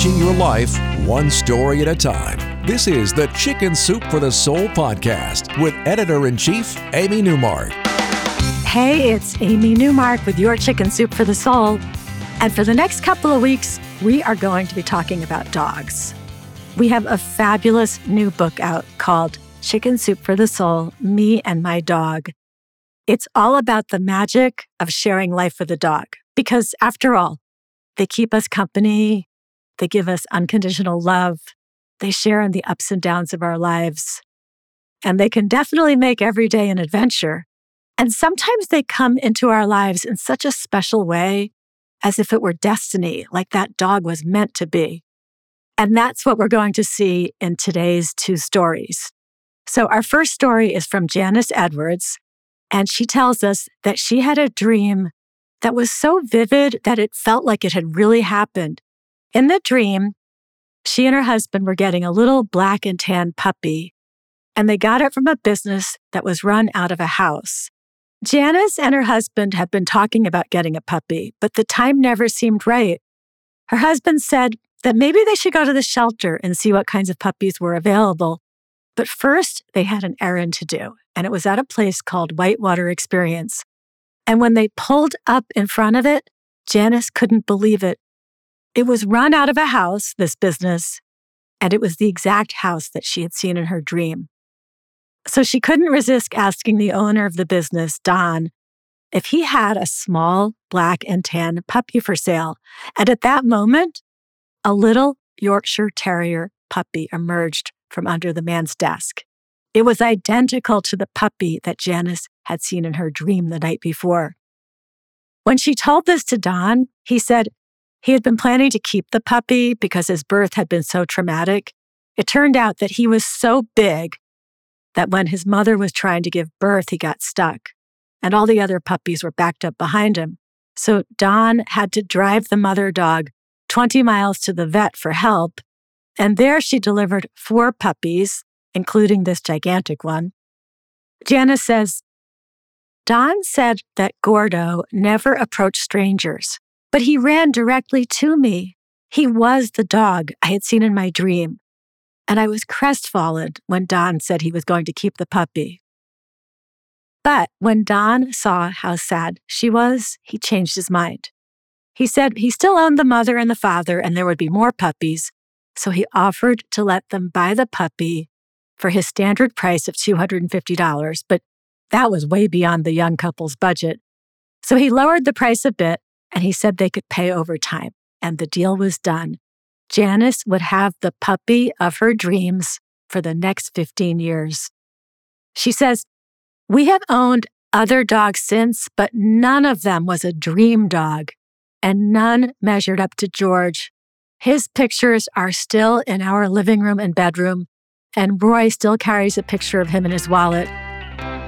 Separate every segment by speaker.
Speaker 1: Changing your life one story at a time. This is the Chicken Soup for the Soul podcast with editor in chief, Amy Newmark.
Speaker 2: Hey, it's Amy Newmark with your Chicken Soup for the Soul. And for the next couple of weeks, we are going to be talking about dogs. We have a fabulous new book out called Chicken Soup for the Soul Me and My Dog. It's all about the magic of sharing life with a dog because, after all, they keep us company, they give us unconditional love. They share in the ups and downs of our lives. And they can definitely make every day an adventure. And sometimes they come into our lives in such a special way, as if it were destiny, like that dog was meant to be. And that's what we're going to see in today's two stories. So, our first story is from Janice Edwards, and she tells us that she had a dream that was so vivid that it felt like it had really happened. In the dream, she and her husband were getting a little black and tan puppy, and they got it from a business that was run out of a house. Janice and her husband had been talking about getting a puppy, but the time never seemed right. Her husband said that maybe they should go to the shelter and see what kinds of puppies were available. But first, they had an errand to do, and it was at a place called Whitewater Experience. And when they pulled up in front of it, Janice couldn't believe it. It was run out of a house, this business, and it was the exact house that she had seen in her dream. So she couldn't resist asking the owner of the business, Don, if he had a small black and tan puppy for sale. And at that moment, a little Yorkshire Terrier puppy emerged from under the man's desk. It was identical to the puppy that Janice had seen in her dream the night before. When she told this to Don, he said, he had been planning to keep the puppy because his birth had been so traumatic. It turned out that he was so big that when his mother was trying to give birth, he got stuck, and all the other puppies were backed up behind him. So Don had to drive the mother dog 20 miles to the vet for help. And there she delivered four puppies, including this gigantic one. Janice says, Don said that Gordo never approached strangers. But he ran directly to me. He was the dog I had seen in my dream. And I was crestfallen when Don said he was going to keep the puppy. But when Don saw how sad she was, he changed his mind. He said he still owned the mother and the father, and there would be more puppies. So he offered to let them buy the puppy for his standard price of $250, but that was way beyond the young couple's budget. So he lowered the price a bit and he said they could pay overtime. And the deal was done. Janice would have the puppy of her dreams for the next 15 years. She says, We have owned other dogs since, but none of them was a dream dog, and none measured up to George. His pictures are still in our living room and bedroom, and Roy still carries a picture of him in his wallet.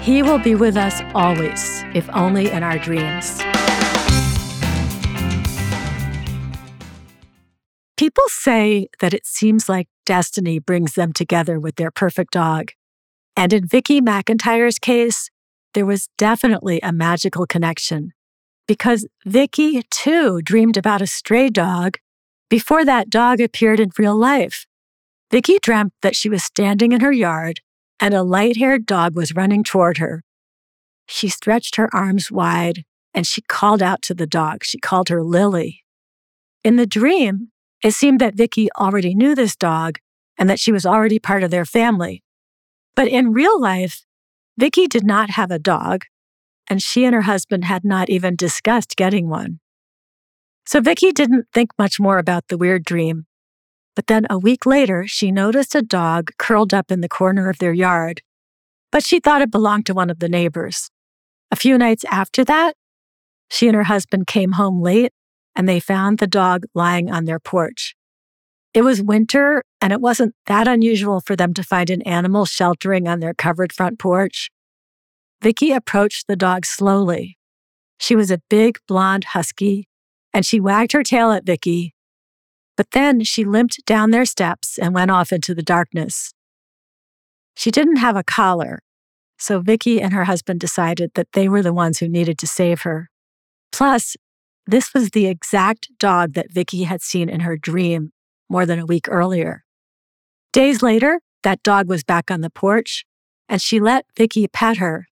Speaker 2: He will be with us always, if only in our dreams. People say that it seems like destiny brings them together with their perfect dog. And in Vicki McIntyre's case, there was definitely a magical connection because Vicki too dreamed about a stray dog before that dog appeared in real life. Vicki dreamt that she was standing in her yard and a light haired dog was running toward her. She stretched her arms wide and she called out to the dog. She called her Lily. In the dream, it seemed that Vicki already knew this dog and that she was already part of their family. But in real life, Vicki did not have a dog, and she and her husband had not even discussed getting one. So Vicki didn't think much more about the weird dream. But then a week later, she noticed a dog curled up in the corner of their yard. but she thought it belonged to one of the neighbors. A few nights after that, she and her husband came home late and they found the dog lying on their porch. It was winter and it wasn't that unusual for them to find an animal sheltering on their covered front porch. Vicky approached the dog slowly. She was a big blonde husky and she wagged her tail at Vicky. But then she limped down their steps and went off into the darkness. She didn't have a collar, so Vicky and her husband decided that they were the ones who needed to save her. Plus, this was the exact dog that Vicky had seen in her dream more than a week earlier. Days later, that dog was back on the porch, and she let Vicky pet her.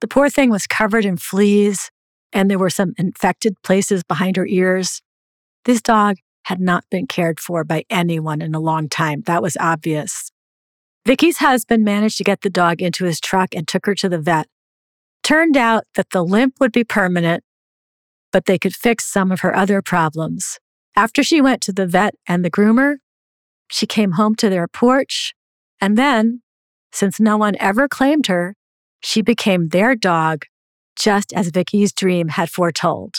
Speaker 2: The poor thing was covered in fleas, and there were some infected places behind her ears. This dog had not been cared for by anyone in a long time. That was obvious. Vicky's husband managed to get the dog into his truck and took her to the vet. Turned out that the limp would be permanent but they could fix some of her other problems. After she went to the vet and the groomer, she came home to their porch. And then, since no one ever claimed her, she became their dog, just as Vicky's dream had foretold.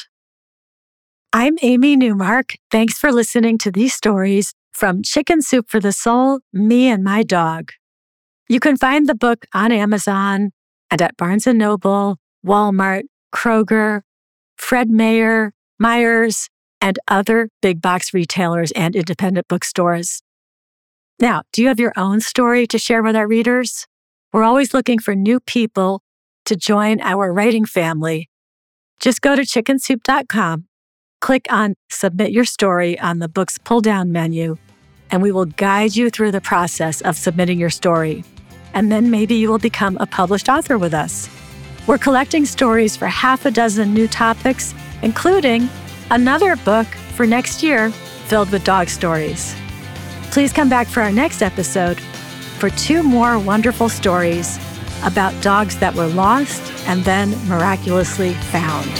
Speaker 2: I'm Amy Newmark. Thanks for listening to these stories from Chicken Soup for the Soul, Me and My Dog. You can find the book on Amazon and at Barnes & Noble, Walmart, Kroger, Fred Meyer, Meijer, and other big box retailers and independent bookstores. Now, do you have your own story to share with our readers? We're always looking for new people to join our writing family. Just go to chickensoup.com, click on Submit Your Story on the book's pull down menu, and we will guide you through the process of submitting your story. And then maybe you will become a published author with us. We're collecting stories for half a dozen new topics, including another book for next year filled with dog stories. Please come back for our next episode for two more wonderful stories about dogs that were lost and then miraculously found.